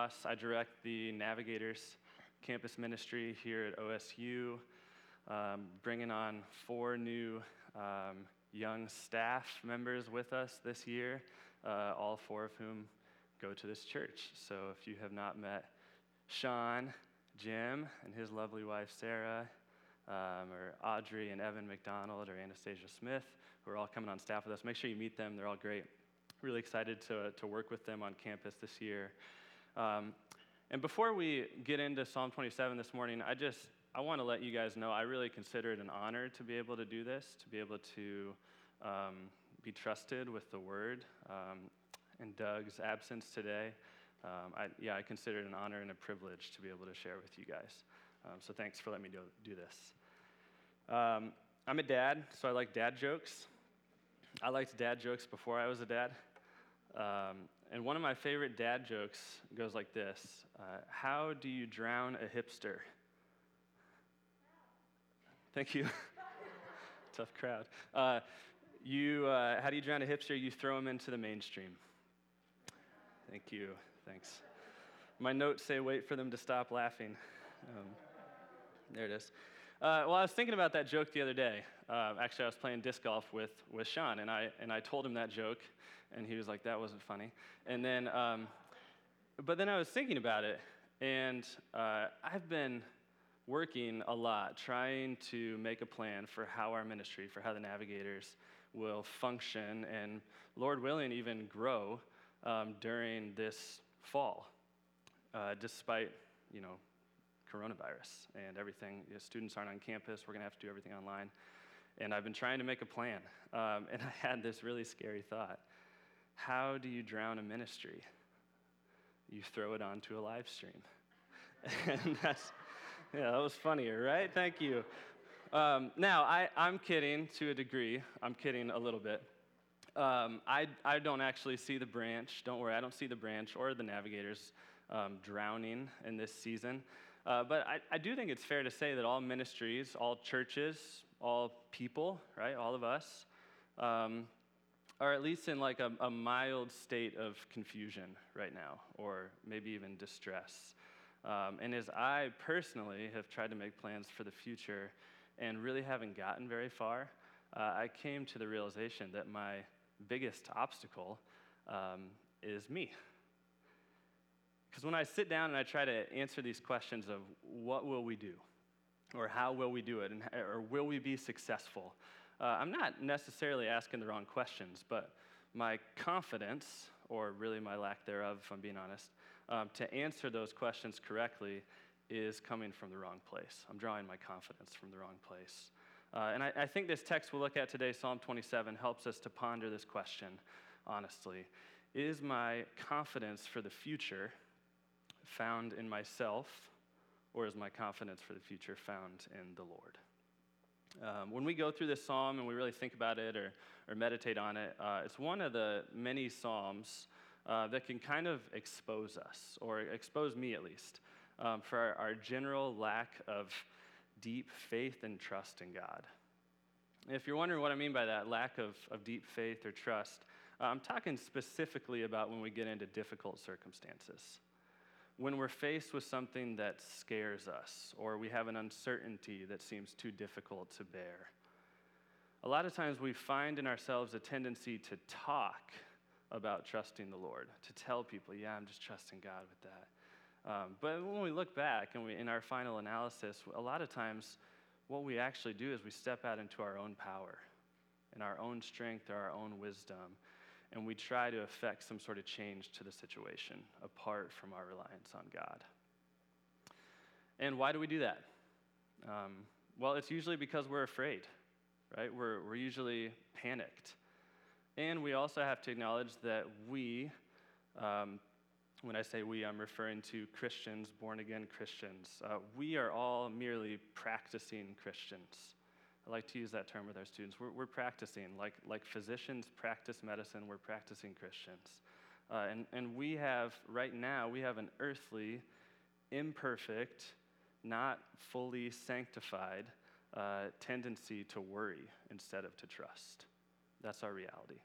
I direct the Navigators campus ministry here at OSU, um, bringing on four new um, young staff members with us this year, uh, all four of whom go to this church. So if you have not met Sean, Jim, and his lovely wife Sarah, um, or Audrey and Evan McDonald or Anastasia Smith, who are all coming on staff with us. Make sure you meet them. They're all great. Really excited to, to work with them on campus this year. Um, and before we get into Psalm 27 this morning, I just I want to let you guys know I really consider it an honor to be able to do this, to be able to um, be trusted with the word. Um, in Doug's absence today, um, I, yeah, I consider it an honor and a privilege to be able to share with you guys. Um, so thanks for letting me do, do this. Um, I'm a dad, so I like dad jokes. I liked dad jokes before I was a dad. Um, and one of my favorite dad jokes goes like this uh, How do you drown a hipster? Thank you. Tough crowd. Uh, you, uh, how do you drown a hipster? You throw him into the mainstream. Thank you. Thanks. My notes say wait for them to stop laughing. Um, there it is. Uh, well, I was thinking about that joke the other day. Uh, actually, I was playing disc golf with, with Sean, and I, and I told him that joke, and he was like, that wasn't funny. And then, um, but then I was thinking about it, and uh, I've been working a lot trying to make a plan for how our ministry, for how the navigators will function, and Lord willing, even grow um, during this fall, uh, despite, you know, coronavirus and everything. You know, students aren't on campus. We're going to have to do everything online. And I've been trying to make a plan. Um, and I had this really scary thought How do you drown a ministry? You throw it onto a live stream. and that's, yeah, that was funnier, right? Thank you. Um, now, I, I'm kidding to a degree. I'm kidding a little bit. Um, I, I don't actually see the branch. Don't worry, I don't see the branch or the navigators um, drowning in this season. Uh, but I, I do think it's fair to say that all ministries, all churches, all people, right, all of us, um, are at least in like a, a, mild state of confusion right now, or maybe even distress. Um, and as I personally have tried to make plans for the future and really haven't gotten very far, uh, I came to the realization that my biggest obstacle um, is me. Because when I sit down and I try to answer these questions of what will we do, or how will we do it, and, or will we be successful, uh, I'm not necessarily asking the wrong questions, but my confidence, or really my lack thereof, if I'm being honest, um, to answer those questions correctly is coming from the wrong place. I'm drawing my confidence from the wrong place. Uh, and I, I think this text we'll look at today, Psalm 27, helps us to ponder this question honestly. Is my confidence for the future found in myself, or is my confidence for the future found in the Lord? Um, when we go through this psalm and we really think about it or, or meditate on it, uh, it's one of the many psalms uh, that can kind of expose us, or expose me at least, um, for our, our, general lack of deep faith and trust in God. If you're wondering what I mean by that, lack of, of deep faith or trust, uh, I'm talking specifically about when we get into difficult circumstances when we're faced with something that scares us or we have an uncertainty that seems too difficult to bear. A lot of times we find in ourselves a tendency to talk about trusting the Lord, to tell people, yeah, I'm just trusting God with that. Um, but when we look back and we, in our final analysis, a lot of times what we actually do is we step out into our own power and our own strength or our own wisdom and we try to affect some sort of change to the situation apart from our reliance on God. And why do we do that? Um, well, it's usually because we're afraid, right? We're, we're usually panicked. And we also have to acknowledge that we, um, when I say we, I'm referring to Christians, born again Christians, uh, we are all merely practicing Christians. I like to use that term with our students. We're, we're practicing, like, like physicians practice medicine, we're practicing Christians. Uh, and, and we have, right now, we have an earthly, imperfect, not fully sanctified uh, tendency to worry instead of to trust. That's our reality.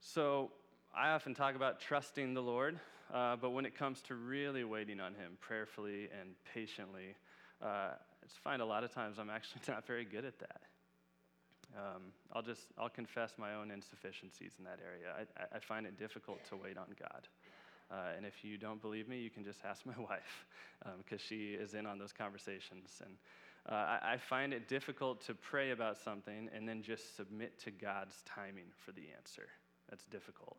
So I often talk about trusting the Lord. uh, but when it comes to really waiting on Him prayerfully and patiently, uh, I just find a lot of times I'm actually not very good at that. Um, I'll just I'll confess my own insufficiencies in that area. I, I find it difficult to wait on God. Uh, and if you don't believe me, you can just ask my wife because um, she is in on those conversations. And uh, I, I, find it difficult to pray about something and then just submit to God's timing for the answer. That's difficult.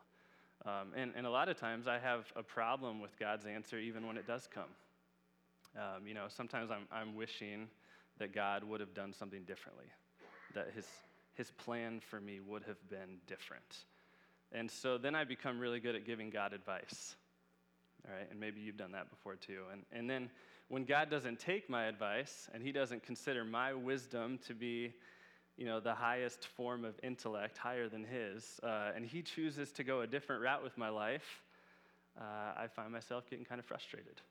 Um, and, and a lot of times I have a problem with God's answer even when it does come. Um, you know, sometimes I'm, I'm wishing that God would have done something differently, that his, his plan for me would have been different. And so then I become really good at giving God advice. All right, and maybe you've done that before too. And, and then when God doesn't take my advice and he doesn't consider my wisdom to be you know, the highest form of intellect, higher than his, uh, and he chooses to go a different route with my life, uh, I find myself getting kind of frustrated.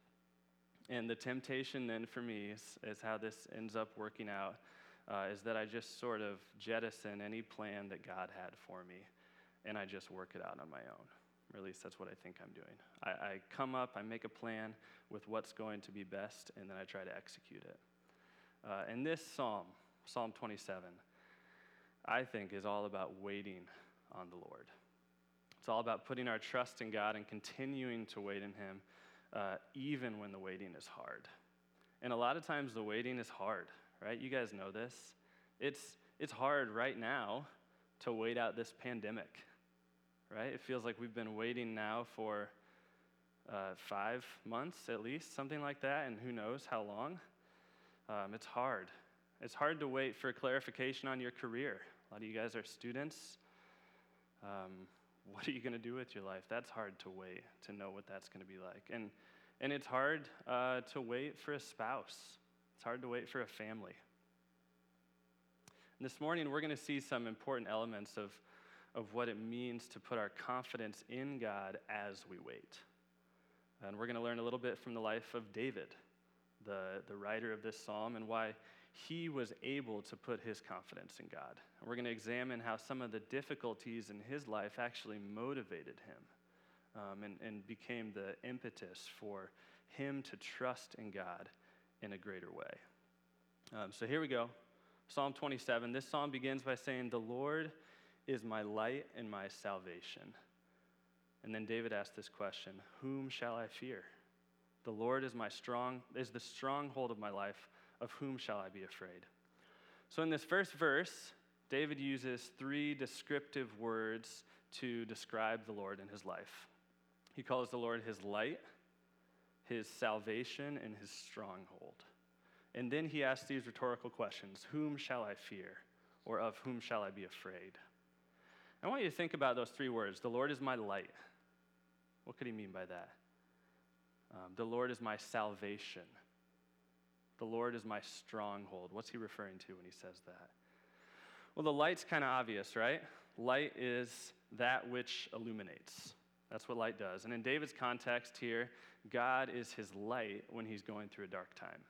And the temptation then for me is, is how this ends up working out, uh, is that I just sort of jettison any plan that God had for me, and I just work it out on my own. Or at least that's what I think I'm doing. I, I come up, I make a plan with what's going to be best, and then I try to execute it. Uh, and this psalm, Psalm 27, I think, is all about waiting on the Lord. It's all about putting our trust in God and continuing to wait in Him, uh, even when the waiting is hard. And a lot of times the waiting is hard, right? You guys know this. It's, it's hard right now to wait out this pandemic, right? It feels like we've been waiting now for uh, five months at least, something like that, and who knows how long. Um, it's hard. It's hard to wait for clarification on your career. A lot of you guys are students. Um, what are you going to do with your life? That's hard to wait to know what that's going to be like. And, and it's hard uh, to wait for a spouse, it's hard to wait for a family. And this morning, we're going to see some important elements of, of what it means to put our confidence in God as we wait. And we're going to learn a little bit from the life of David, the, the writer of this psalm, and why he was able to put his confidence in God. And we're going to examine how some of the difficulties in his life actually motivated him um, and, and became the impetus for him to trust in God in a greater way. Um, so here we go Psalm 27. This psalm begins by saying, The Lord is my light and my salvation. And then David asked this question Whom shall I fear? The Lord is my strong, is the stronghold of my life. Of whom shall I be afraid? So, in this first verse, David uses three descriptive words to describe the Lord in his life. He calls the Lord his light, his salvation, and his stronghold. And then he asks these rhetorical questions Whom shall I fear? Or of whom shall I be afraid? I want you to think about those three words. The Lord is my light. What could he mean by that? Um, the Lord is my salvation. The Lord is my stronghold. What's he referring to when he says that? Well, the light's kind of obvious, right? Light is that which illuminates. That's what light does. And in David's context here, God is his light when he's going through a dark time.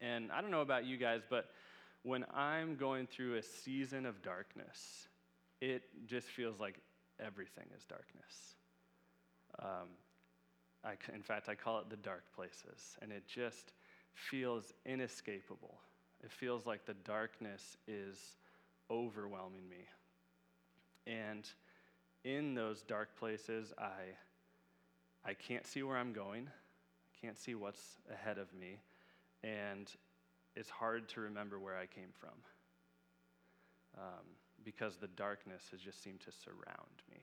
And I don't know about you guys, but when I'm going through a season of darkness, it just feels like everything is darkness. Um, I, in fact, I call it the dark places. And it just feels inescapable. It feels like the darkness is overwhelming me. And in those dark places, I, I can't see where I'm going, I can't see what's ahead of me, and it's hard to remember where I came from um, because the darkness has just seemed to surround me.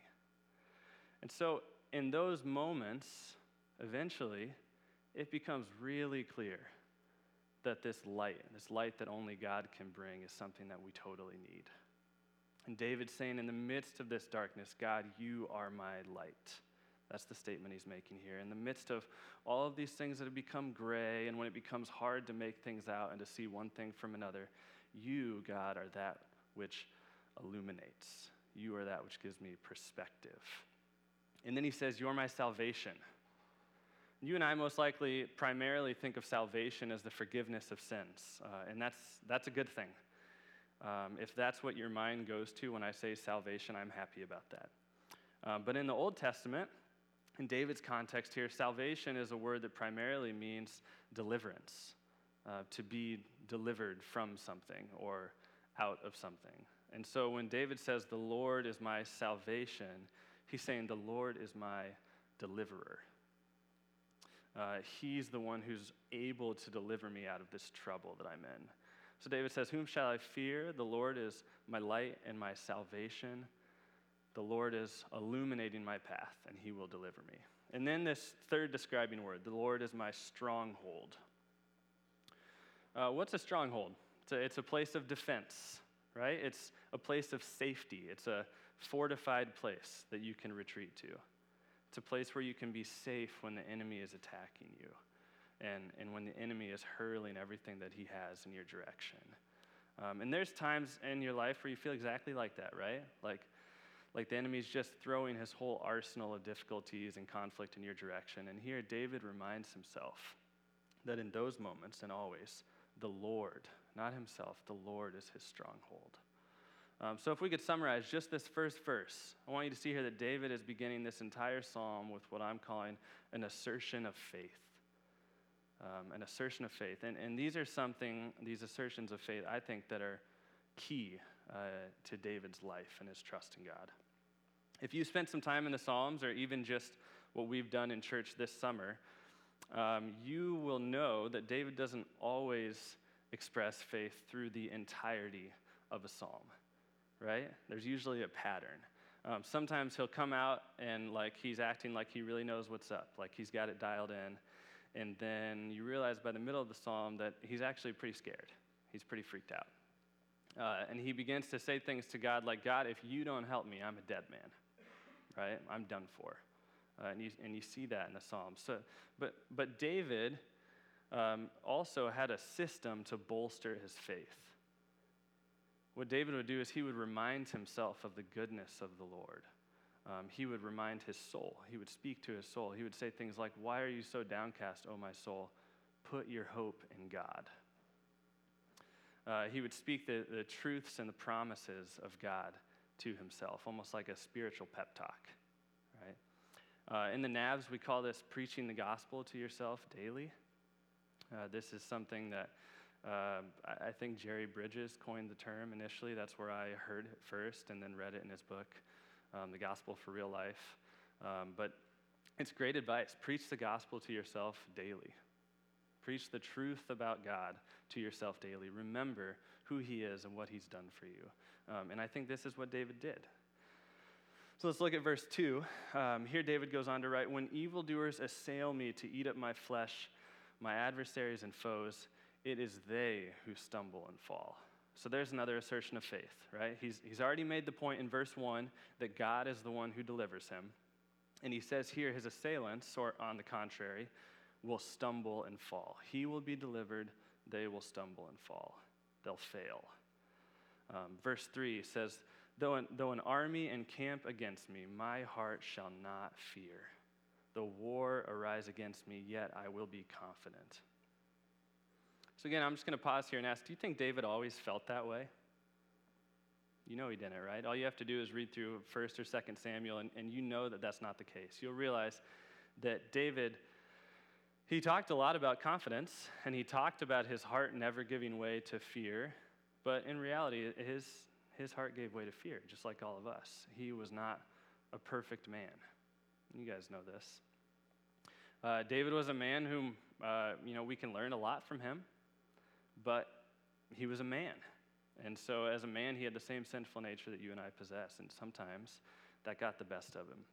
And so, in those moments, eventually, it becomes really clear that this light, this light that only God can bring, is something that we totally need. And David's saying, in the midst of this darkness, God, you are my light. That's the statement he's making here. In the midst of all of these things that have become gray, and when it becomes hard to make things out and to see one thing from another, you, God, are that which illuminates. You are that which gives me perspective. And then he says, You're my salvation. You and I most likely primarily think of salvation as the forgiveness of sins, uh, and that's, that's a good thing. Um, if that's what your mind goes to when I say salvation, I'm happy about that. Um, but in the Old Testament, in David's context here, salvation is a word that primarily means deliverance, uh, to be delivered from something or out of something. And so when David says, The Lord is my salvation, he's saying, The Lord is my deliverer. Uh, he's the one who's able to deliver me out of this trouble that I'm in. So David says, Whom shall I fear? The Lord is my light and my salvation. The Lord is illuminating my path, and he will deliver me. And then this third describing word the Lord is my stronghold. Uh, what's a stronghold? It's a, it's a place of defense, right? It's a place of safety. It's a fortified place that you can retreat to. It's a place where you can be safe when the enemy is attacking you and, and when the enemy is hurling everything that he has in your direction. Um, and there's times in your life where you feel exactly like that, right? Like, like the enemy's just throwing his whole arsenal of difficulties and conflict in your direction. And here, David reminds himself that in those moments and always, the Lord, not himself, the Lord is his stronghold. Um, so, if we could summarize just this first verse, I want you to see here that David is beginning this entire psalm with what I'm calling an assertion of faith. Um, an assertion of faith. And, and these are something, these assertions of faith, I think, that are key uh, to David's life and his trust in God. If you spent some time in the Psalms, or even just what we've done in church this summer, um, you will know that David doesn't always express faith through the entirety of a psalm, right? There's usually a pattern. Um, sometimes he'll come out and like he's acting like he really knows what's up, like he's got it dialed in, and then you realize by the middle of the psalm that he's actually pretty scared. He's pretty freaked out. Uh, and he begins to say things to God like, God, if you don't help me, I'm a dead man, right? I'm done for. Uh, and, you, and you see that in the Psalms. So, but, but David um, also had a system to bolster his faith. What David would do is he would remind himself of the goodness of the Lord. Um, he would remind his soul. He would speak to his soul. He would say things like, Why are you so downcast, O my soul? Put your hope in God. Uh, he would speak the, the truths and the promises of God to himself, almost like a spiritual pep talk, right? Uh, in the NAVs, we call this preaching the gospel to yourself daily. Uh, this is something that uh, I think Jerry Bridges coined the term initially. That's where I heard it first and then read it in his book, um, The Gospel for Real Life. Um, but it's great advice. Preach the gospel to yourself daily. Preach the truth about God to yourself daily. Remember who He is and what He's done for you. Um, and I think this is what David did. So let's look at verse 2. Um, here, David goes on to write When evildoers assail me to eat up my flesh, my adversaries and foes, it is they who stumble and fall. So there's another assertion of faith, right? He's, he's already made the point in verse 1 that God is the one who delivers him. And he says here his assailants, or on the contrary, will stumble and fall. He will be delivered, they will stumble and fall. They'll fail. Um, verse 3 says, though an, though an army encamp against me, my heart shall not fear. Though war arise against me, yet I will be confident. So, again, I'm just going to pause here and ask do you think David always felt that way? You know he didn't, right? All you have to do is read through 1st or 2nd Samuel, and, and you know that that's not the case. You'll realize that David he talked a lot about confidence, and he talked about his heart never giving way to fear. But in reality, his, his heart gave way to fear, just like all of us. He was not a perfect man. You guys know this. Uh, David was a man whom, uh, you know, we can learn a lot from him, but he was a man. And so, as a man, he had the same sinful nature that you and I possess, and sometimes that got the best of him.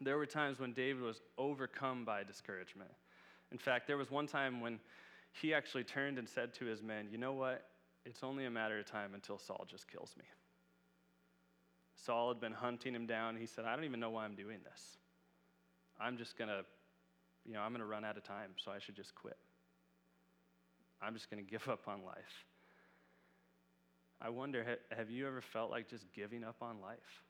There were times when David was overcome by discouragement. In fact, there was one time when he actually turned and said to his men, You know what? It's only a matter of time until Saul just kills me. Saul had been hunting him down. He said, I don't even know why I'm doing this. I'm just going to, you know, I'm going to run out of time, so I should just quit. I'm just going to give up on life. I wonder, have you ever felt like just giving up on life?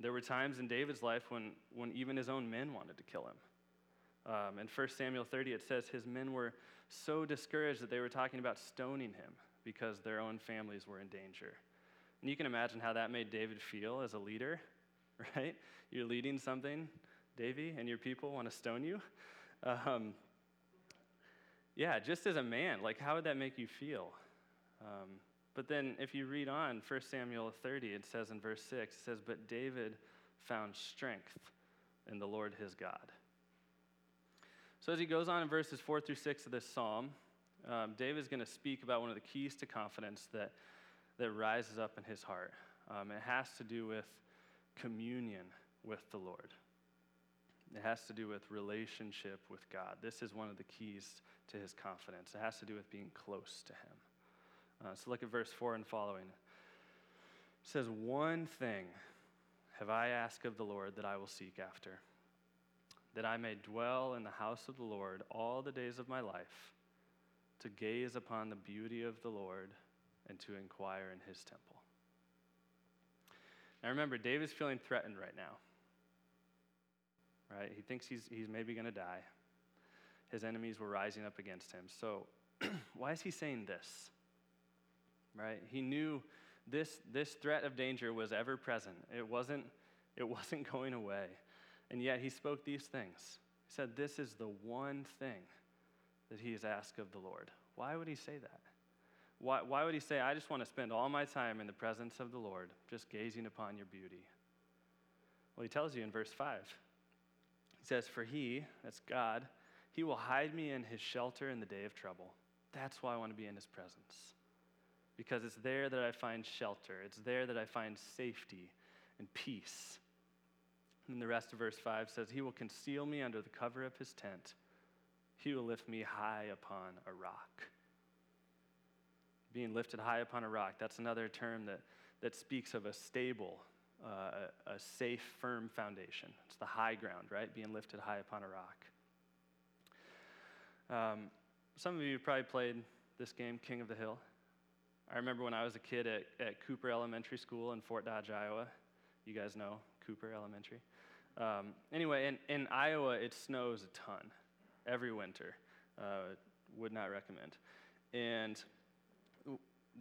There were times in David's life when, when even his own men wanted to kill him. Um, in 1 Samuel 30, it says his men were so discouraged that they were talking about stoning him because their own families were in danger. And you can imagine how that made David feel as a leader. right? You're leading something, Davy, and your people want to stone you. Um, yeah, just as a man, like how would that make you feel? Um, but then if you read on 1 Samuel 30, it says in verse 6, it says, But David found strength in the Lord his God. So as he goes on in verses 4 through 6 of this psalm, um, David is going to speak about one of the keys to confidence that, that rises up in his heart. Um, it has to do with communion with the Lord. It has to do with relationship with God. This is one of the keys to his confidence. It has to do with being close to him. Uh, so look at verse 4 and following. It says, One thing have I asked of the Lord that I will seek after, that I may dwell in the house of the Lord all the days of my life, to gaze upon the beauty of the Lord and to inquire in his temple. Now remember, David's feeling threatened right now. Right? He thinks he's, he's maybe going to die. His enemies were rising up against him. So, why is he saying this? Right? He knew this, this threat of danger was ever present. It wasn't, it wasn't going away. And yet he spoke these things. He said, This is the one thing that he has asked of the Lord. Why would he say that? Why, why would he say, I just want to spend all my time in the presence of the Lord, just gazing upon your beauty? Well, he tells you in verse 5. Says, For he, that's God, he will hide me in his shelter in the day of trouble. That's why I want to be in his presence. Because it's there that I find shelter, it's there that I find safety and peace. And then the rest of verse 5 says, He will conceal me under the cover of his tent, he will lift me high upon a rock being lifted high upon a rock. That's another term that, that speaks of a stable, uh, a, safe, firm foundation. It's the high ground, right? Being lifted high upon a rock. Um, some of you probably played this game, King of the Hill. I remember when I was a kid at, at Cooper Elementary School in Fort Dodge, Iowa. You guys know Cooper Elementary. Um, anyway, in, in Iowa, it snows a ton every winter. Uh, would not recommend. And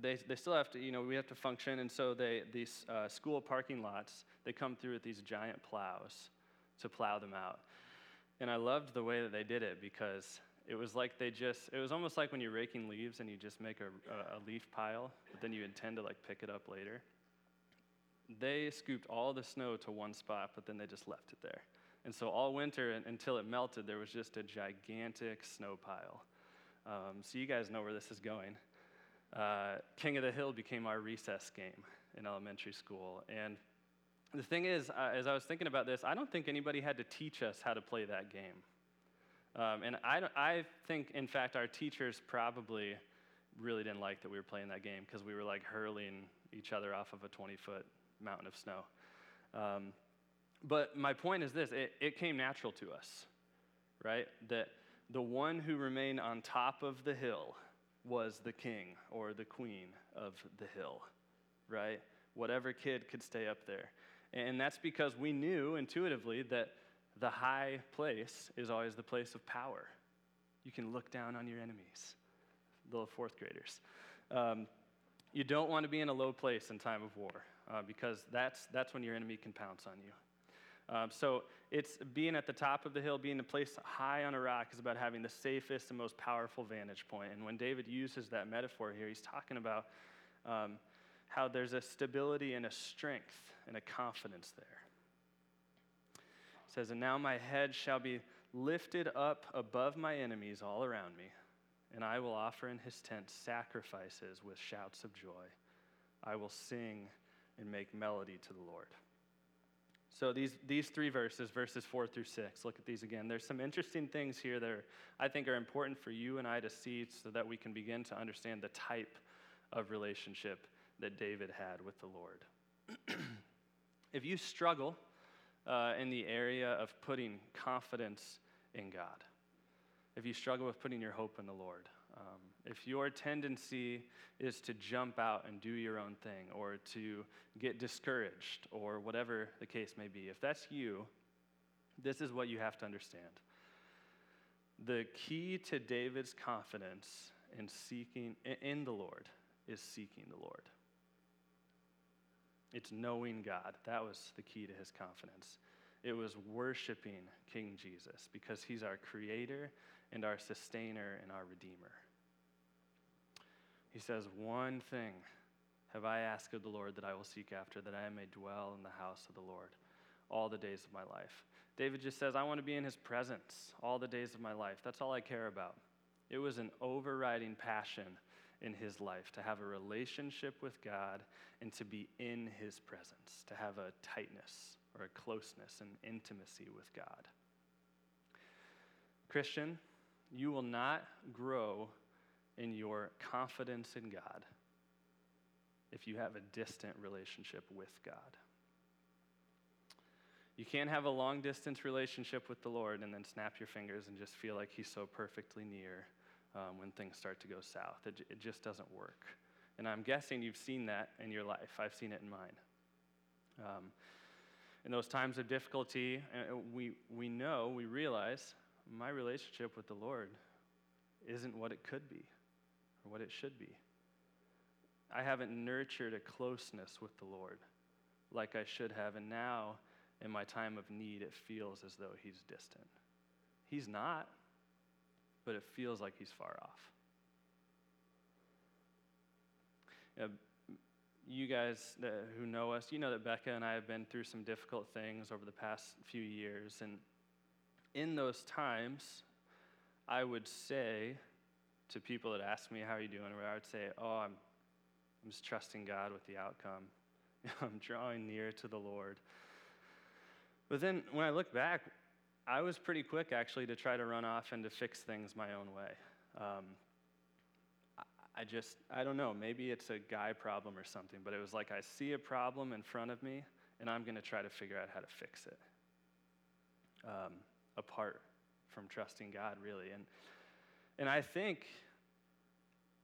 they, they still have to, you know, we have to function. And so they, these uh, school parking lots, they come through with these giant plows to plow them out. And I loved the way that they did it because it was like they just, it was almost like when you're raking leaves and you just make a, a, leaf pile, but then you intend to like pick it up later. They scooped all the snow to one spot, but then they just left it there. And so all winter until it melted, there was just a gigantic snow pile. Um, so you guys know where this is going uh, King of the Hill became our recess game in elementary school. And the thing is, uh, as I was thinking about this, I don't think anybody had to teach us how to play that game. Um, and I, I think, in fact, our teachers probably really didn't like that we were playing that game because we were like hurling each other off of a 20 foot mountain of snow. Um, but my point is this it, it came natural to us, right? That the one who remained on top of the hill was the king or the queen of the hill, right? Whatever kid could stay up there. And that's because we knew intuitively that the high place is always the place of power. You can look down on your enemies, little fourth graders. Um, you don't want to be in a low place in time of war uh, because that's, that's when your enemy can pounce on you. Um, so it's being at the top of the hill, being a place high on a rock is about having the safest and most powerful vantage point. And when David uses that metaphor here, he's talking about um, how there's a stability and a strength and a confidence there. Says, And now my head shall be lifted up above my enemies all around me, and I will offer in his tent sacrifices with shouts of joy. I will sing and make melody to the Lord. So these, these three verses, verses four through six, look at these again. There's some interesting things here that are, I think are important for you and I to see so that we can begin to understand the type of relationship that David had with the Lord. if you struggle uh, in the area of putting confidence in God, if you struggle with putting your hope in the Lord, um, if your tendency is to jump out and do your own thing or to get discouraged or whatever the case may be, if that's you, this is what you have to understand. The key to David's confidence in seeking in the Lord is seeking the Lord. It's knowing God. That was the key to his confidence. It was worshiping King Jesus because he's our creator and our sustainer and our redeemer. He says, One thing have I asked of the Lord that I will seek after, that I may dwell in the house of the Lord all the days of my life. David just says, I want to be in his presence all the days of my life. That's all I care about. It was an overriding passion in his life to have a relationship with God and to be in his presence, to have a tightness or a closeness and intimacy with God. Christian, you will not grow in your confidence in God if you have a distant relationship with God. You can't have a long distance relationship with the Lord and then snap your fingers and just feel like He's so perfectly near um, when things start to go south. It, it just doesn't work. And I'm guessing you've seen that in your life. I've seen it in mine. Um, in those times of difficulty, uh, we, we know, we realize my relationship with the Lord isn't what it could be or what it should be. I haven't nurtured a closeness with the Lord like I should have, and now in my time of need, it feels as though He's distant. He's not, but it feels like He's far off. You, know, you guys who know us, you know that Becca and I have been through some difficult things over the past few years, and in those times, I would say to people that ask me, How are you doing? Or I would say, Oh, I'm, I'm just trusting God with the outcome. I'm drawing near to the Lord. But then when I look back, I was pretty quick actually to try to run off and to fix things my own way. Um, I just, I don't know, maybe it's a guy problem or something, but it was like I see a problem in front of me and I'm going to try to figure out how to fix it. Um, apart from trusting God, really. And, and I think,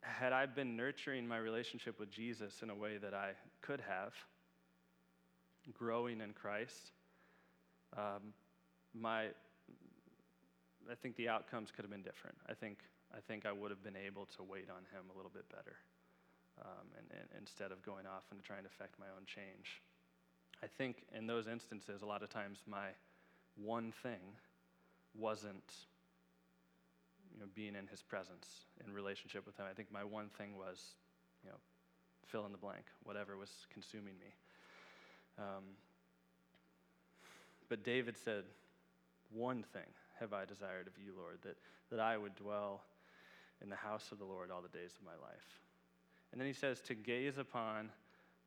had I been nurturing my relationship with Jesus in a way that I could have, growing in Christ, um, my, I think the outcomes could have been different. I think, I think I would have been able to wait on him a little bit better um, and, and instead of going off and trying to affect my own change. I think in those instances, a lot of times my one thing wasn't you know, being in his presence in relationship with him. I think my one thing was, you know, fill in the blank, whatever was consuming me. Um, but David said, One thing have I desired of you, Lord, that, that I would dwell in the house of the Lord all the days of my life. And then he says, To gaze upon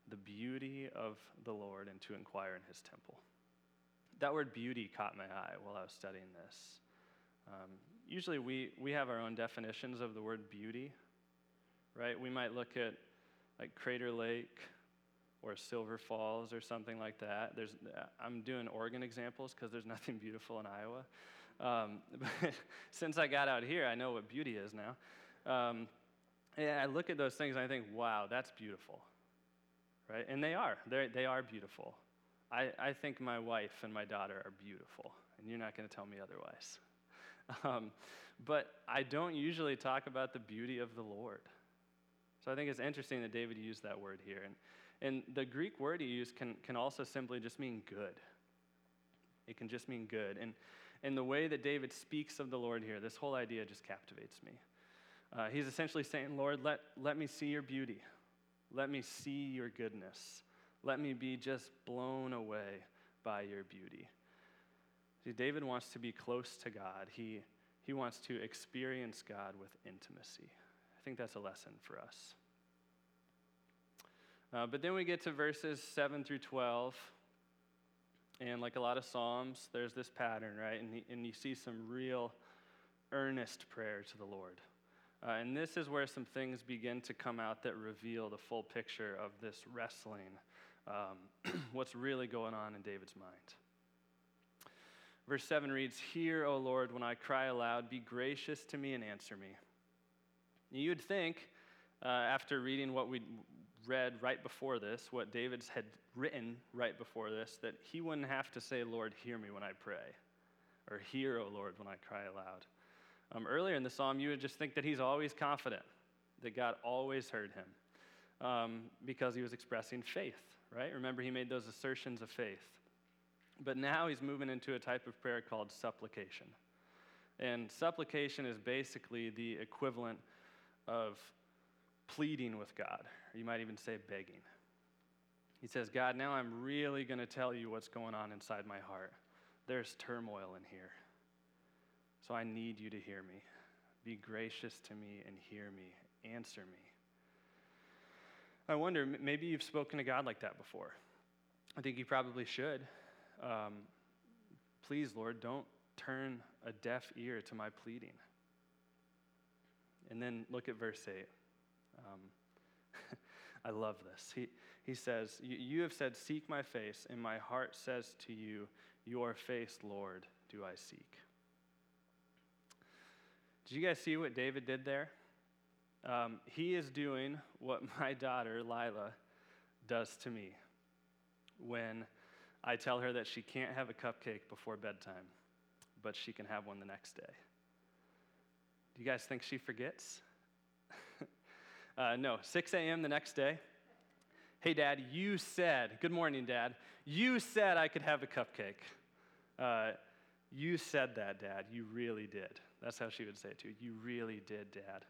the beauty of the Lord and to inquire in his temple. That word beauty caught my eye while I was studying this. Um, usually we, we have our own definitions of the word beauty, right? We might look at like Crater Lake or Silver Falls or something like that. There's, I'm doing Oregon examples because there's nothing beautiful in Iowa. Um, but since I got out here, I know what beauty is now. Um, and I look at those things and I think, wow, that's beautiful. Right? And they are. They're, they are beautiful. I, I think my wife and my daughter are beautiful, and you're not going to tell me otherwise. Um, but I don't usually talk about the beauty of the Lord. So I think it's interesting that David used that word here. And and the Greek word he used can, can also simply just mean good. It can just mean good. And, and the way that David speaks of the Lord here, this whole idea just captivates me. Uh, he's essentially saying, Lord, let, let me see your beauty. Let me see your goodness. Let me be just blown away by your beauty. See, David wants to be close to God. He, he wants to experience God with intimacy. I think that's a lesson for us. Uh, but then we get to verses 7 through 12. And like a lot of Psalms, there's this pattern, right? And, and you see some real earnest prayer to the Lord. Uh, and this is where some things begin to come out that reveal the full picture of this wrestling, um, what's really going on in David's mind. Verse 7 reads, Hear, O Lord, when I cry aloud, be gracious to me and answer me. You'd think, uh, after reading what we read right before this, what David's had written right before this, that he wouldn't have to say, Lord, hear me when I pray, or hear, O Lord, when I cry aloud. Um, earlier in the psalm, you would just think that he's always confident, that God always heard him, um, because he was expressing faith right? Remember, he made those assertions of faith. But now he's moving into a type of prayer called supplication. And supplication is basically the equivalent of pleading with God, or you might even say begging. He says, God, now I'm really going to tell you what's going on inside my heart. There's turmoil in here. So I need you to hear me. Be gracious to me and hear me. Answer me. I wonder, maybe you've spoken to God like that before. I think you probably should. Um, please, Lord, don't turn a deaf ear to my pleading. And then look at verse 8. Um, I love this. He, he says, You have said, Seek my face, and my heart says to you, Your face, Lord, do I seek. Did you guys see what David did there? Um, he is doing what my daughter, Lila, does to me when I tell her that she can't have a cupcake before bedtime, but she can have one the next day. Do you guys think she forgets? uh, no, 6 a.m. the next day. Hey, Dad, you said, good morning, Dad. You said I could have a cupcake. Uh, you said that, Dad. You really did. That's how she would say it to you. You really did, Dad.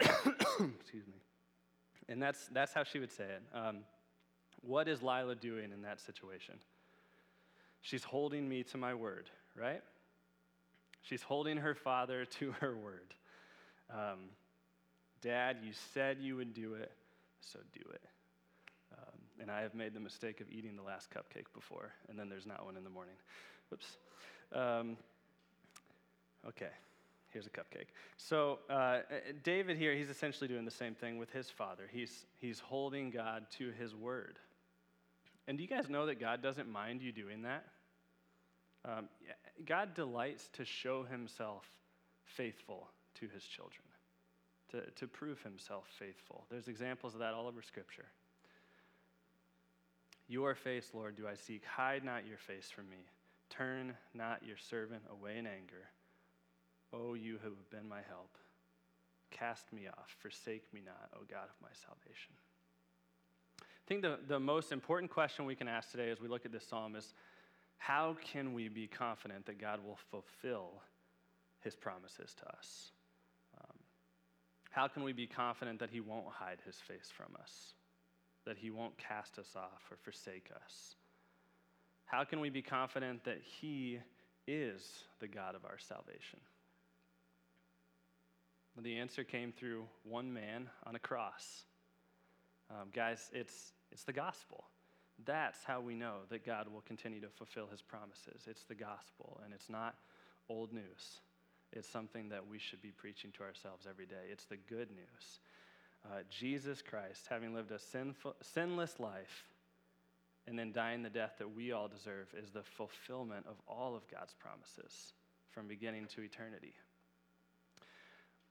Excuse me. And that's, that's how she would say it. Um, what is Lila doing in that situation? She's holding me to my word, right? She's holding her father to her word. Um, Dad, you said you would do it, so do it. Um, and I have made the mistake of eating the last cupcake before, and then there's not one in the morning. Whoops. Um, okay, here's a cupcake. So, uh, David here, he's essentially doing the same thing with his father. He's, he's holding God to his word. And do you guys know that God doesn't mind you doing that? Um, God delights to show himself faithful to his children, to, to prove himself faithful. There's examples of that all over Scripture. Your face, Lord, do I seek. Hide not your face from me. Turn not your servant away in anger. O you who have been my help, cast me off, forsake me not, O God of my salvation. I think the, the most important question we can ask today as we look at this psalm is how can we be confident that God will fulfill his promises to us? Um, how can we be confident that he won't hide his face from us, that he won't cast us off or forsake us? How can we be confident that he is the God of our salvation? The answer came through one man on a cross. Um, guys, it's, it's the gospel. That's how we know that God will continue to fulfill his promises. It's the gospel, and it's not old news. It's something that we should be preaching to ourselves every day. It's the good news. Uh, Jesus Christ, having lived a sinful, sinless life and then dying the death that we all deserve, is the fulfillment of all of God's promises from beginning to eternity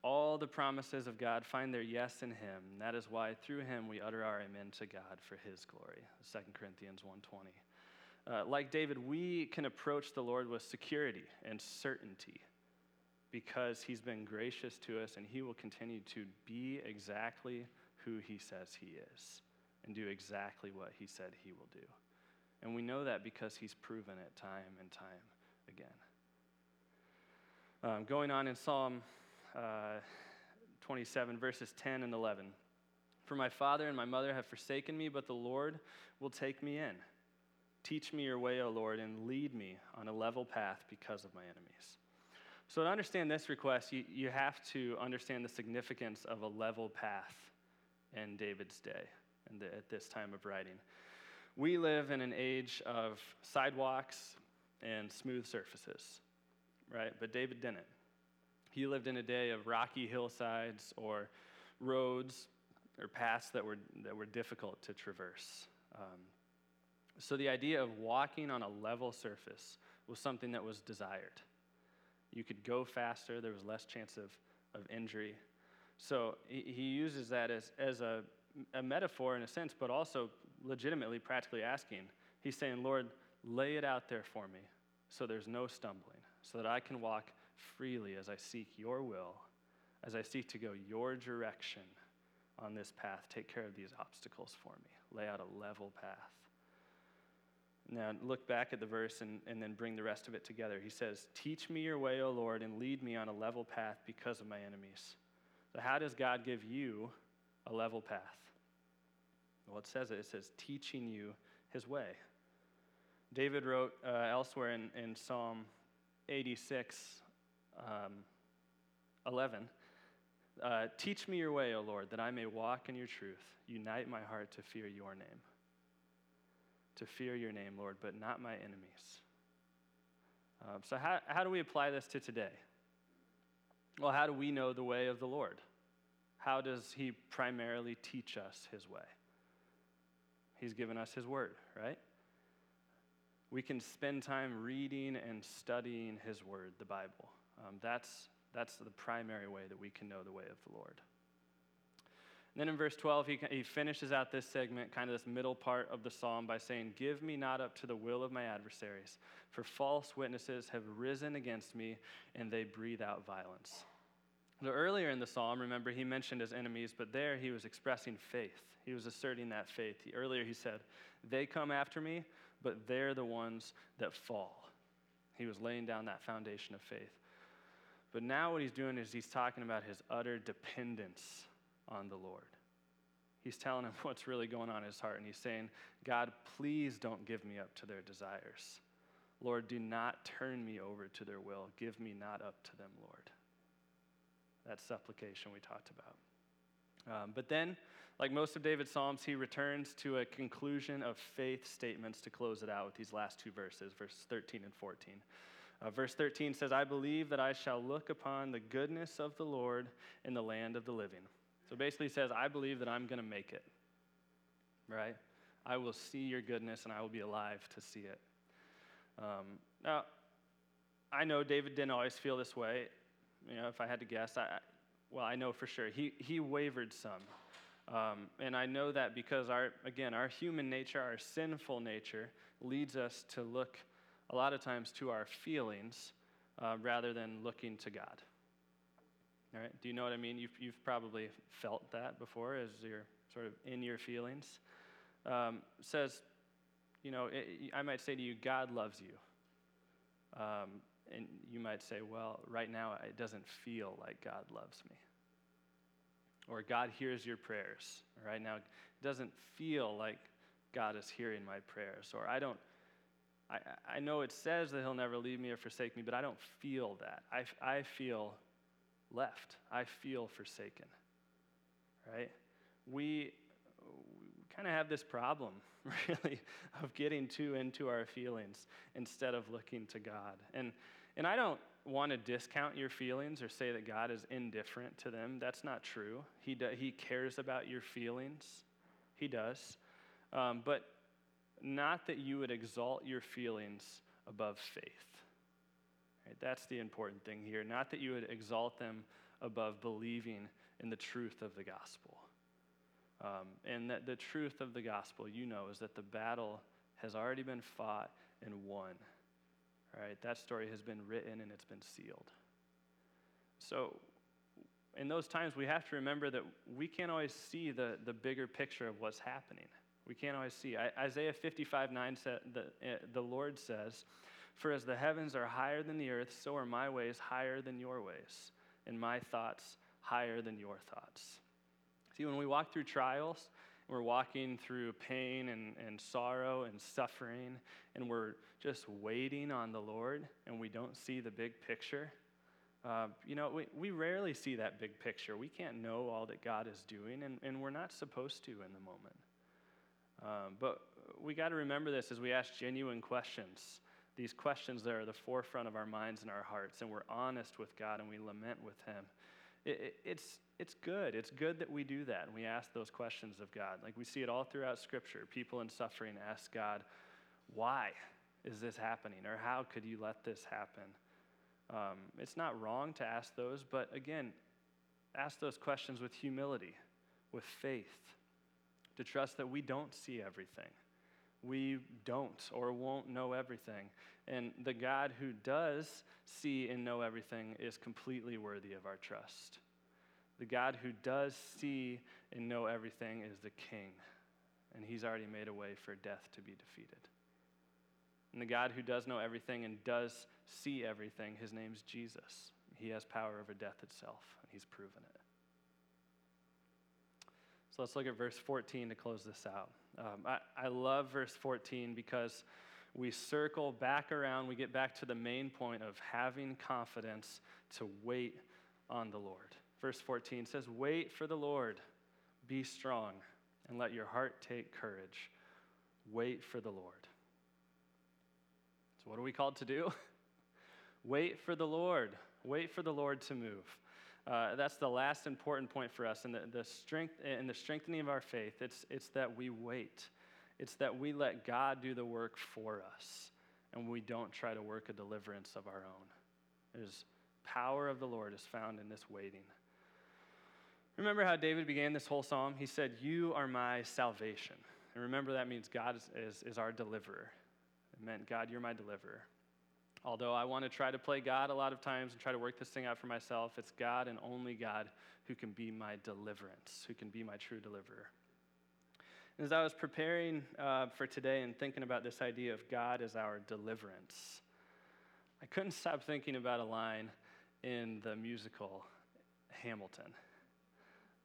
all the promises of God find their yes in him. That is why through him we utter our amen to God for his glory. 2 Corinthians 1:20. Uh, like David, we can approach the Lord with security and certainty because he's been gracious to us and he will continue to be exactly who he says he is and do exactly what he said he will do. And we know that because he's proven it time and time again. Um, going on in Psalm uh, 27, verses 10 and 11. For my father and my mother have forsaken me, but the Lord will take me in. Teach me your way, O Lord, and lead me on a level path because of my enemies. So, to understand this request, you, you have to understand the significance of a level path in David's day and the, at this time of writing. We live in an age of sidewalks and smooth surfaces, right? But David didn't. He lived in a day of rocky hillsides or roads or paths that were, that were difficult to traverse. Um, so the idea of walking on a level surface was something that was desired. You could go faster, there was less chance of, of injury. So he, he uses that as, as a, a metaphor in a sense, but also legitimately, practically asking. He's saying, Lord, lay it out there for me so there's no stumbling, so that I can walk freely as I seek your will, as I seek to go your direction on this path. Take care of these obstacles for me. Lay out a level path. Now, look back at the verse and, and then bring the rest of it together. He says, Teach me your way, O Lord, and lead me on a level path because of my enemies. So, how does God give you a level path? Well, it says it. It says, teaching you his way. David wrote uh, elsewhere in, in Psalm 86, um, 11, uh, Teach me your way, O Lord, that I may walk in your truth. Unite my heart to fear your name. To fear your name, Lord, but not my enemies. Um, so, how, how do we apply this to today? Well, how do we know the way of the Lord? How does He primarily teach us His way? He's given us His Word, right? We can spend time reading and studying His Word, the Bible. Um, that's, that's the primary way that we can know the way of the Lord. And then in verse 12, he, he finishes out this segment, kind of this middle part of the psalm, by saying, Give me not up to the will of my adversaries, for false witnesses have risen against me, and they breathe out violence. So earlier in the psalm, remember, he mentioned his enemies, but there he was expressing faith. He was asserting that faith. He, earlier he said, They come after me, but they're the ones that fall. He was laying down that foundation of faith. But now what he's doing is he's talking about his utter dependence on the Lord. He's telling him what's really going on in his heart, and he's saying, God, please don't give me up to their desires. Lord, do not turn me over to their will. Give me not up to them, Lord. That supplication we talked about. Um, but then, like most of David's Psalms, he returns to a conclusion of faith statements to close it out with these last two verses, verses 13 and 14. Uh, verse 13 says, I believe that I shall look upon the goodness of the Lord in the land of the living. So basically, says, I believe that I'm going to make it, right? I will see your goodness and I will be alive to see it. Um, now, I know David didn't always feel this way. You know, if I had to guess, I, well, I know for sure. He, he wavered some. Um, and I know that because, our, again, our human nature, our sinful nature, leads us to look a lot of times to our feelings uh, rather than looking to God. All right? Do you know what I mean? You've, you've probably felt that before as you're sort of in your feelings. Um, says, you know, it, I might say to you, God loves you. Um, and you might say, well, right now it doesn't feel like God loves me. Or God hears your prayers. Right now it doesn't feel like God is hearing my prayers. Or I don't, I, I know it says that He'll never leave me or forsake me, but I don't feel that. I, I feel left. I feel forsaken. Right? We, we kind of have this problem, really, of getting too into our feelings instead of looking to God. And, and I don't want to discount your feelings or say that God is indifferent to them. That's not true. He, do, he cares about your feelings, He does. Um, but not that you would exalt your feelings above faith. Right? That's the important thing here. Not that you would exalt them above believing in the truth of the gospel. Um, and that the truth of the gospel, you know, is that the battle has already been fought and won. Right? That story has been written and it's been sealed. So, in those times, we have to remember that we can't always see the, the bigger picture of what's happening. We can't always see. Isaiah 55 9 said, the, eh, the Lord says, For as the heavens are higher than the earth, so are my ways higher than your ways, and my thoughts higher than your thoughts. See, when we walk through trials, we're walking through pain and, and sorrow and suffering, and we're just waiting on the Lord, and we don't see the big picture. Uh, you know, we, we rarely see that big picture. We can't know all that God is doing, and, and we're not supposed to in the moment. Um, but we got to remember this as we ask genuine questions. These questions that are the forefront of our minds and our hearts, and we're honest with God and we lament with Him. It, it, it's, it's good. It's good that we do that and we ask those questions of God. Like we see it all throughout Scripture. People in suffering ask God, why is this happening? Or how could you let this happen? Um, it's not wrong to ask those, but again, ask those questions with humility, with faith, to trust that we don't see everything. We don't or won't know everything. And the God who does see and know everything is completely worthy of our trust. The God who does see and know everything is the king, and he's already made a way for death to be defeated. And the God who does know everything and does see everything, his name's Jesus. He has power over death itself, and he's proven it. So let's look at verse 14 to close this out. Um, I, I love verse 14 because we circle back around, we get back to the main point of having confidence to wait on the Lord. Verse 14 says, Wait for the Lord, be strong, and let your heart take courage. Wait for the Lord. So, what are we called to do? Wait for the Lord. Wait for the Lord to move. Uh, that's the last important point for us And the, the strength in the strengthening of our faith. It's, it's that we wait. It's that we let God do the work for us, and we don't try to work a deliverance of our own. There's power of the Lord is found in this waiting. Remember how David began this whole psalm? He said, "You are my salvation." And remember that means God is, is, is our deliverer. It meant, God, you're my deliverer. Although I want to try to play God a lot of times and try to work this thing out for myself, it's God and only God who can be my deliverance, who can be my true deliverer. as I was preparing uh, for today and thinking about this idea of God as our deliverance, I couldn't stop thinking about a line in the musical Hamilton.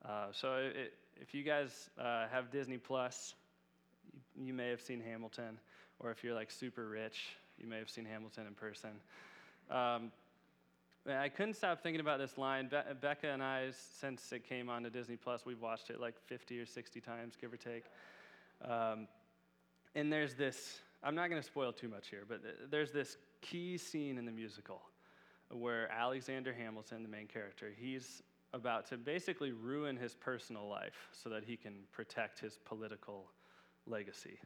Uh, so it, if you guys uh, have Disney Plus, you, you may have seen Hamilton or if you're like super rich, you may have seen Hamilton in person. Um, I couldn't stop thinking about this line. Be- Becca and I, since it came on to Disney Plus, we've watched it like 50 or 60 times, give or take. Um, and there's this, I'm not going to spoil too much here, but there's this key scene in the musical where Alexander Hamilton, the main character, he's about to basically ruin his personal life so that he can protect his political legacy.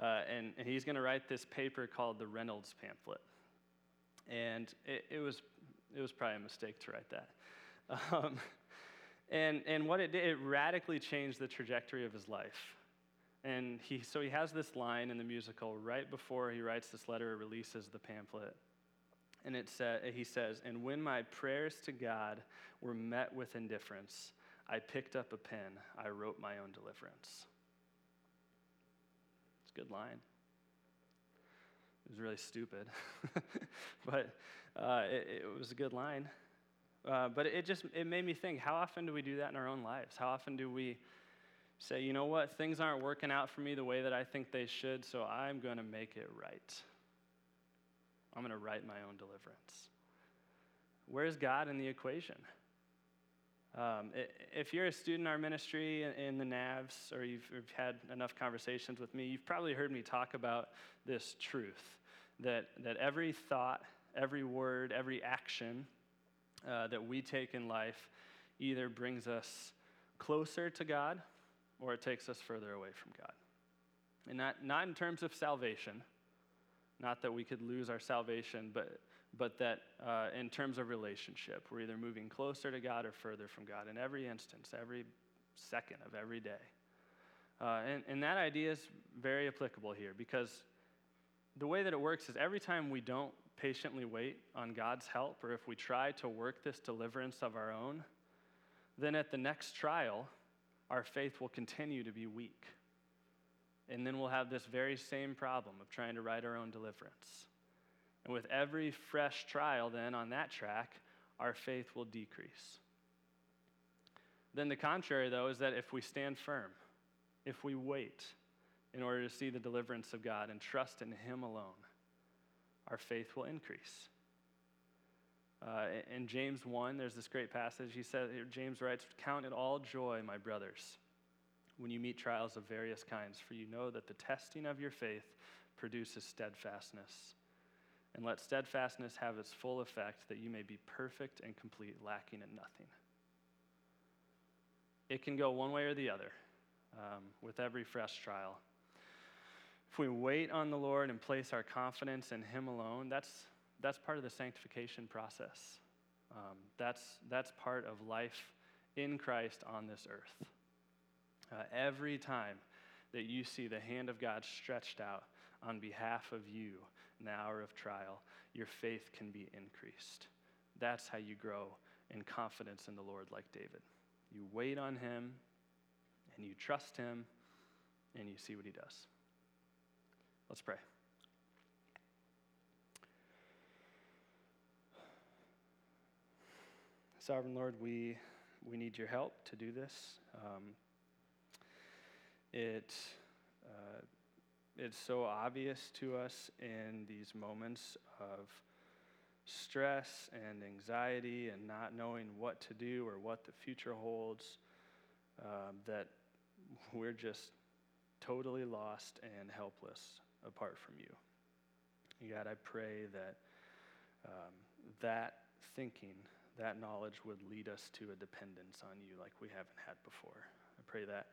Uh, and, and, he's going to write this paper called the Reynolds pamphlet. And it, it, was, it was probably a mistake to write that. Um, and, and what it did, it radically changed the trajectory of his life. And he, so he has this line in the musical right before he writes this letter or releases the pamphlet. And it sa- he says, And when my prayers to God were met with indifference, I picked up a pen, I wrote my own deliverance good line. It was really stupid, but uh, it, it, was a good line. Uh, but it just it made me think: How often do we do that in our own lives? How often do we say, "You know what? Things aren't working out for me the way that I think they should, so I'm going to make it right. I'm going to write my own deliverance." Where's God in the equation? Um, if you're a student in our ministry in the NAVs, or you've, you've, had enough conversations with me, you've probably heard me talk about this truth that, that every thought, every word, every action uh, that we take in life either brings us closer to God or it takes us further away from God. And not, not in terms of salvation, not that we could lose our salvation, but but that uh, in terms of relationship, we're either moving closer to God or further from God in every instance, every second of every day. Uh, and, and that idea is very applicable here because the way that it works is every time we don't patiently wait on God's help, or if we try to work this deliverance of our own, then at the next trial, our faith will continue to be weak. And then we'll have this very same problem of trying to write our own deliverance. And with every fresh trial, then on that track, our faith will decrease. Then the contrary, though, is that if we stand firm, if we wait in order to see the deliverance of God and trust in Him alone, our faith will increase. Uh, in James 1, there's this great passage. He says, James writes, Count it all joy, my brothers, when you meet trials of various kinds, for you know that the testing of your faith produces steadfastness. And let steadfastness have its full effect, that you may be perfect and complete, lacking in nothing. It can go one way or the other um, with every fresh trial. If we wait on the Lord and place our confidence in Him alone, that's, that's part of the sanctification process. Um, that's, that's part of life in Christ on this earth. Uh, every time that you see the hand of God stretched out on behalf of you in the hour of trial, your faith can be increased. That's how you grow in confidence in the Lord like David. You wait on him and you trust him and you see what he does. Let's pray. Sovereign Lord, we, we need your help to do this. Um, it, uh, it's so obvious to us in these moments of stress and anxiety and not knowing what to do or what the future holds um, that we're just totally lost and helpless apart from you. God, I pray that um, that thinking that knowledge would lead us to a dependence on you like we haven't had before. I pray that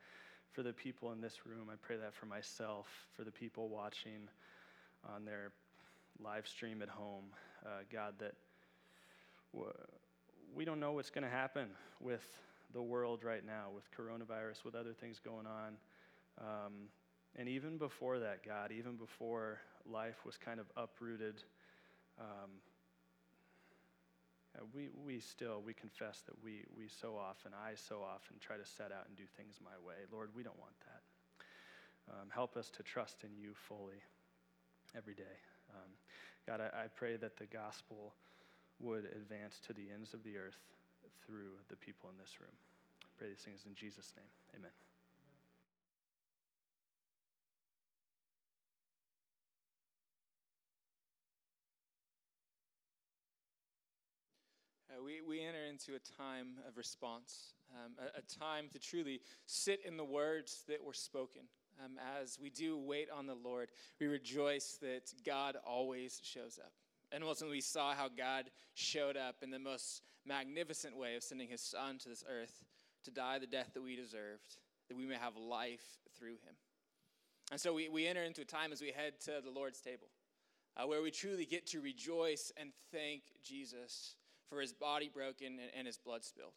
for the people in this room. I pray that for myself, for the people watching on their live stream at home. Uh, God, that we don't know what's going to happen with the world right now, with coronavirus, with other things going on. Um, and even before that, God, even before life was kind of uprooted, um, uh, we, we still, we confess that we, we so often, I so often try to set out and do things my way. Lord, we don't want that. Um, help us to trust in you fully every day. Um, God, I, I pray that the gospel would advance to the ends of the earth through the people in this room. I pray these things in Jesus' name. Amen. We, we enter into a time of response, um, a, a, time to truly sit in the words that were spoken. Um, as we do wait on the Lord, we rejoice that God always shows up. And ultimately, we saw how God showed up in the most magnificent way of sending his son to this earth to die the death that we deserved, that we may have life through him. And so we, we enter into a time as we head to the Lord's table, uh, where we truly get to rejoice and thank Jesus for his body broken and, and his blood spilled.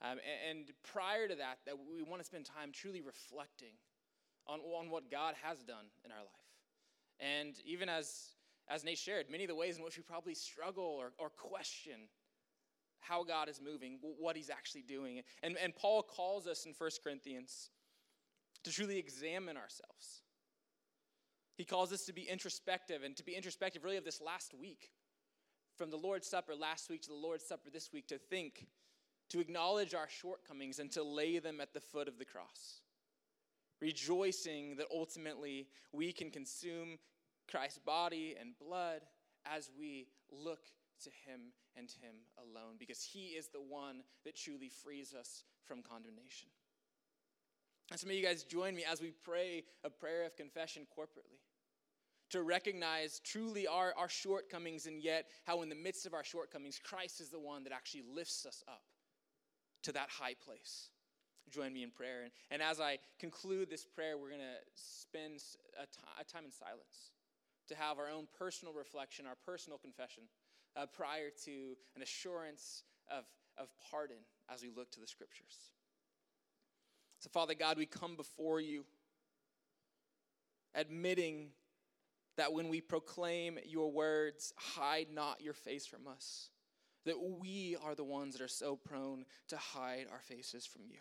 Um, and, and, prior to that, that we want to spend time truly reflecting on, on what God has done in our life. And even as, as Nate shared, many of the ways in which we probably struggle or, or question how God is moving, what he's actually doing. And, and Paul calls us in 1 Corinthians to truly examine ourselves. He calls us to be introspective and to be introspective really of this last week from the Lord's Supper last week to the Lord's Supper this week to think, to acknowledge our shortcomings, and to lay them at the foot of the cross. Rejoicing that ultimately we can consume Christ's body and blood as we look to Him and Him alone, because He is the one that truly frees us from condemnation. And some of you guys join me as we pray a prayer of confession corporately to recognize truly our, our shortcomings, and yet how, in the midst of our shortcomings, Christ is the one that actually lifts us up to that high place. Join me in prayer. And, and as I conclude this prayer, we're going to spend a, t- a time in silence to have our own personal reflection, our personal confession, uh, prior to an assurance of, of pardon as we look to the scriptures. So, Father God, we come before you admitting that when we proclaim your words, hide not your face from us. That we are the ones that are so prone to hide our faces from you.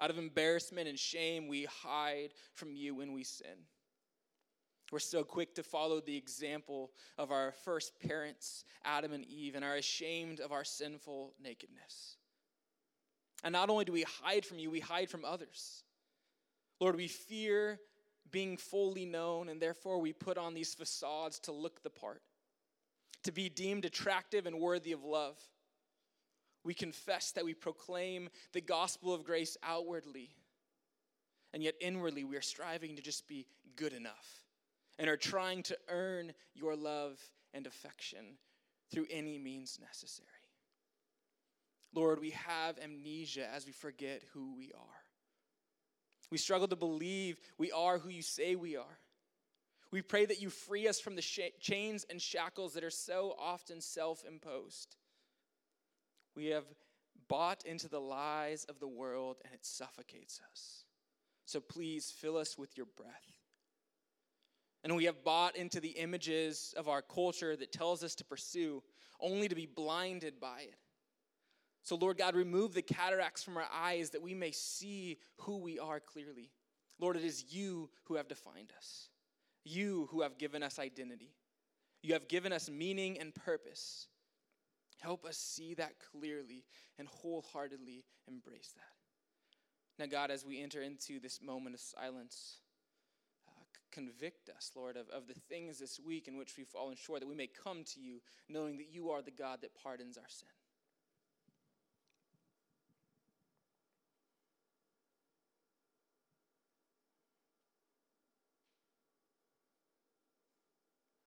Out of embarrassment and shame, we hide from you when we sin. We're so quick to follow the example of our first parents, Adam and Eve, and are ashamed of our sinful nakedness. And not only do we hide from you, we hide from others. Lord, we fear being fully known, and therefore we put on these facades to look the part, to be deemed attractive and worthy of love. We confess that we proclaim the gospel of grace outwardly, and yet inwardly we are striving to just be good enough and are trying to earn your love and affection through any means necessary. Lord, we have amnesia as we forget who we are. We struggle to believe we are who you say we are. We pray that you free us from the sh- chains and shackles that are so often self imposed. We have bought into the lies of the world and it suffocates us. So please fill us with your breath. And we have bought into the images of our culture that tells us to pursue only to be blinded by it So, Lord God, remove the cataracts from our eyes that we may see who we are clearly. Lord, it is you who have defined us, you who have given us identity. You have given us meaning and purpose. Help us see that clearly and wholeheartedly embrace that. Now, God, as we enter into this moment of silence, uh, convict us, Lord, of, of the things this week in which we've fallen short, that we may come to you knowing that you are the God that pardons our sin.